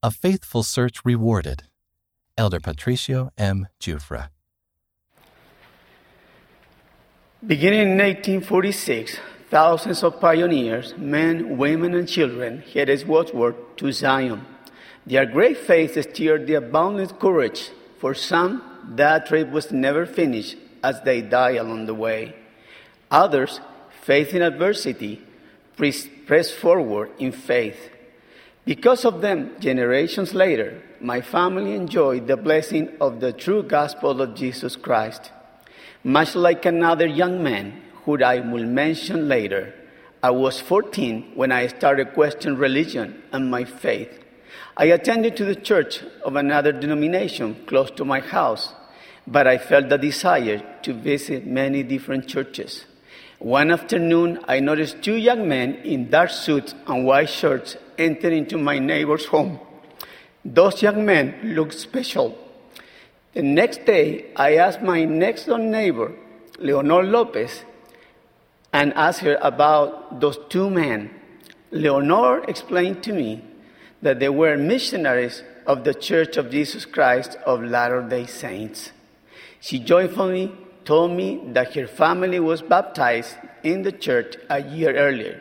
A Faithful Search Rewarded. Elder Patricio M. Giuffra. Beginning in 1846, thousands of pioneers, men, women, and children, headed westward to Zion. Their great faith steered their boundless courage. For some, that trip was never finished as they died along the way. Others, faith in adversity, pressed forward in faith. Because of them, generations later, my family enjoyed the blessing of the true gospel of Jesus Christ. Much like another young man who I will mention later, I was 14 when I started questioning religion and my faith. I attended to the church of another denomination close to my house, but I felt the desire to visit many different churches. One afternoon, I noticed two young men in dark suits and white shirts enter into my neighbor's home. Those young men looked special. The next day, I asked my next door neighbor, Leonor Lopez, and asked her about those two men. Leonor explained to me that they were missionaries of the Church of Jesus Christ of Latter day Saints. She joyfully told me that her family was baptized in the church a year earlier.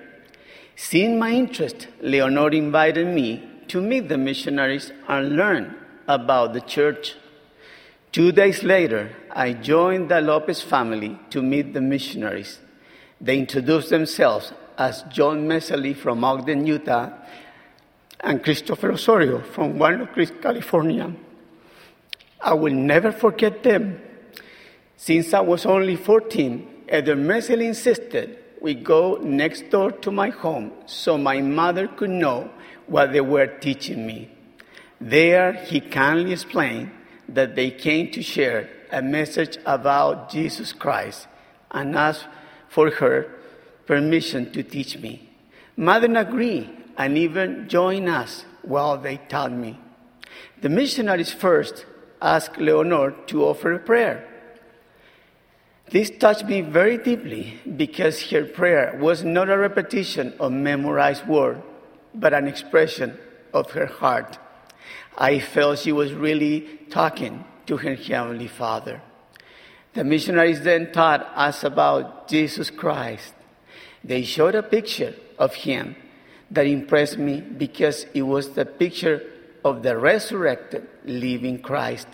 Seeing my interest, Leonor invited me to meet the missionaries and learn about the church. Two days later, I joined the Lopez family to meet the missionaries. They introduced themselves as John Messerly from Ogden, Utah, and Christopher Osorio from Creek, California. I will never forget them since I was only 14, Elder Messerly insisted we go next door to my home so my mother could know what they were teaching me. There, he kindly explained that they came to share a message about Jesus Christ and asked for her permission to teach me. Mother agreed and even joined us while they taught me. The missionaries first asked Leonor to offer a prayer. This touched me very deeply because her prayer was not a repetition of memorized words, but an expression of her heart. I felt she was really talking to her Heavenly Father. The missionaries then taught us about Jesus Christ. They showed a picture of him that impressed me because it was the picture of the resurrected living Christ.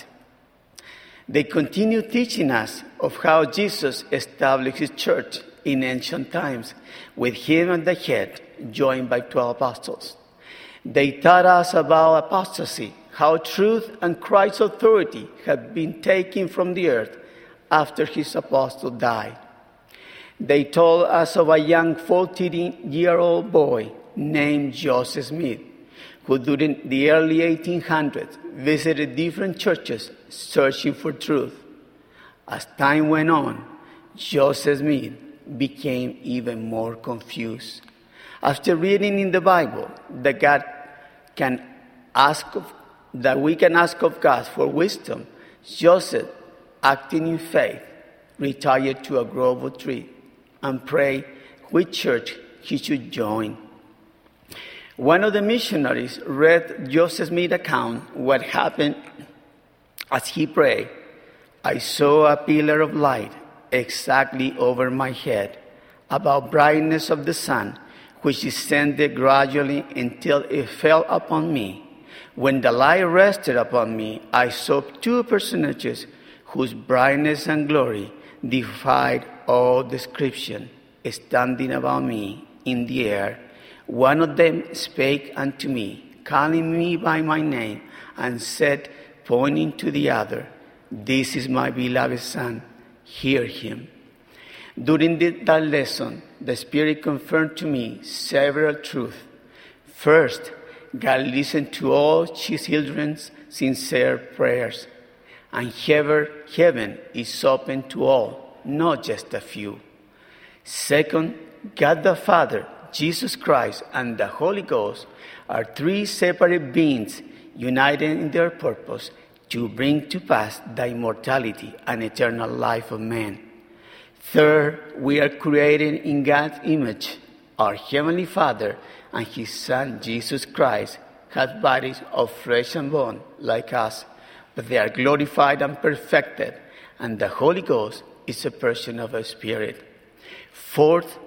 They continue teaching us of how Jesus established his church in ancient times, with him at the head, joined by 12 apostles. They taught us about apostasy, how truth and Christ's authority had been taken from the earth after his apostle died. They told us of a young 14 year old boy named Joseph Smith, who during the early 1800s visited different churches searching for truth. As time went on, Joseph Smith became even more confused. After reading in the Bible that God can ask of, that we can ask of God for wisdom, Joseph, acting in faith, retired to a grove of tree and prayed which church he should join. One of the missionaries read Joseph Smith's account what happened as he prayed. I saw a pillar of light exactly over my head, about brightness of the sun, which descended gradually until it fell upon me. When the light rested upon me, I saw two personages whose brightness and glory defied all description, standing about me in the air one of them spake unto me, calling me by my name, and said, pointing to the other, This is my beloved Son, hear him. During that lesson, the Spirit confirmed to me several truths. First, God listened to all his children's sincere prayers, and heaven is open to all, not just a few. Second, God the Father Jesus Christ and the Holy Ghost are three separate beings united in their purpose to bring to pass the immortality and eternal life of man. Third, we are created in God's image. Our Heavenly Father and His Son, Jesus Christ, have bodies of flesh and bone like us, but they are glorified and perfected, and the Holy Ghost is a person of a spirit. Fourth,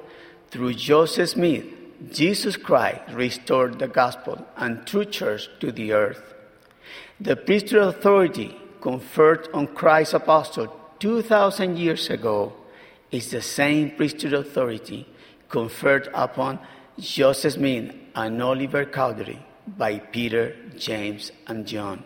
through Joseph Smith, Jesus Christ restored the gospel and true church to the earth. The priesthood authority conferred on Christ's apostle 2,000 years ago is the same priesthood authority conferred upon Joseph Smith and Oliver Cowdery by Peter, James, and John.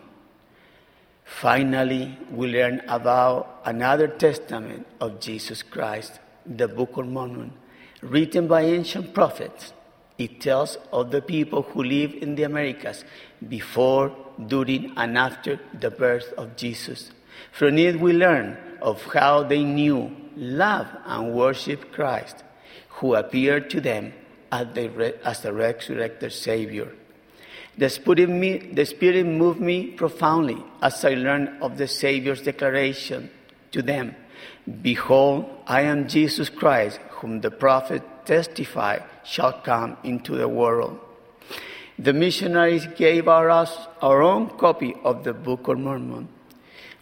Finally, we learn about another testament of Jesus Christ, the Book of Mormon, written by ancient prophets. It tells of the people who lived in the Americas before, during, and after the birth of Jesus. From it, we learn of how they knew, loved, and worshiped Christ, who appeared to them as the, as the resurrected Savior. The Spirit, me, the Spirit moved me profoundly as I learned of the Savior's declaration to them Behold, I am Jesus Christ, whom the prophet testified shall come into the world. The missionaries gave us our own copy of the Book of Mormon.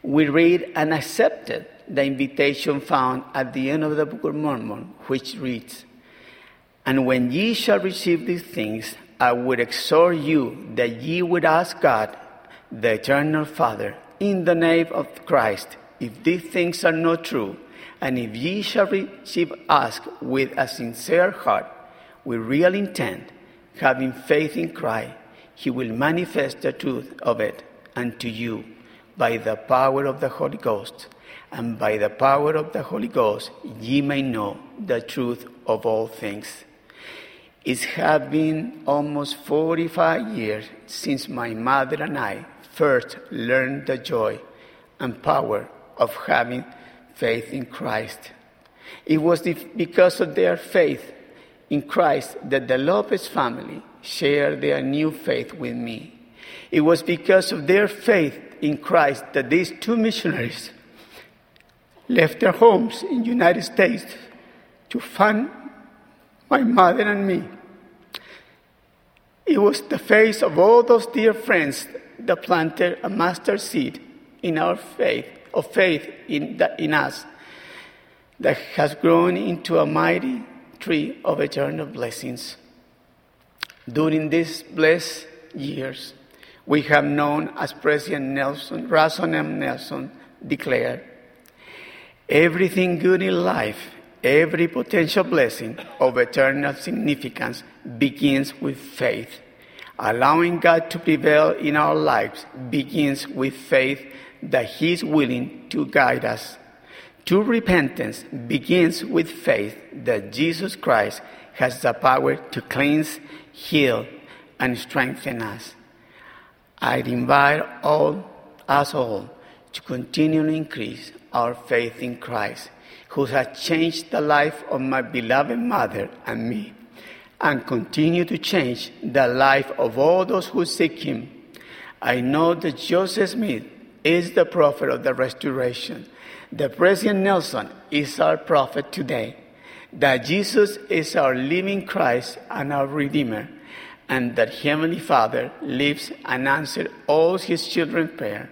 We read and accepted the invitation found at the end of the Book of Mormon, which reads, And when ye shall receive these things, I would exhort you that ye would ask God, the eternal Father, in the name of Christ, if these things are not true, and if ye shall receive ask with a sincere heart, with real intent, having faith in Christ, he will manifest the truth of it unto you by the power of the Holy Ghost. And by the power of the Holy Ghost, ye may know the truth of all things. It has been almost 45 years since my mother and I first learned the joy and power of having faith in Christ. It was because of their faith in Christ that the Lopez family shared their new faith with me. It was because of their faith in Christ that these two missionaries left their homes in the United States to fund my mother and me. It was the faith of all those dear friends that planted a mustard seed in our faith, of faith in, the, in us, that has grown into a mighty tree of eternal blessings. During these blessed years, we have known as President Nelson, Russell M. Nelson declared, everything good in life, every potential blessing of eternal significance begins with faith. Allowing God to prevail in our lives begins with faith that He is willing to guide us True repentance begins with faith that Jesus Christ has the power to cleanse, heal, and strengthen us. I invite all, us all to continue to increase our faith in Christ, who has changed the life of my beloved mother and me, and continue to change the life of all those who seek Him. I know that Joseph Smith is the prophet of the restoration the President Nelson is our prophet today, that Jesus is our living Christ and our Redeemer, and that Heavenly Father lives and answers all his children's prayer.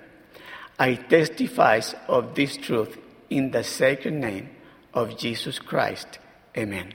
I testify of this truth in the sacred name of Jesus Christ. Amen.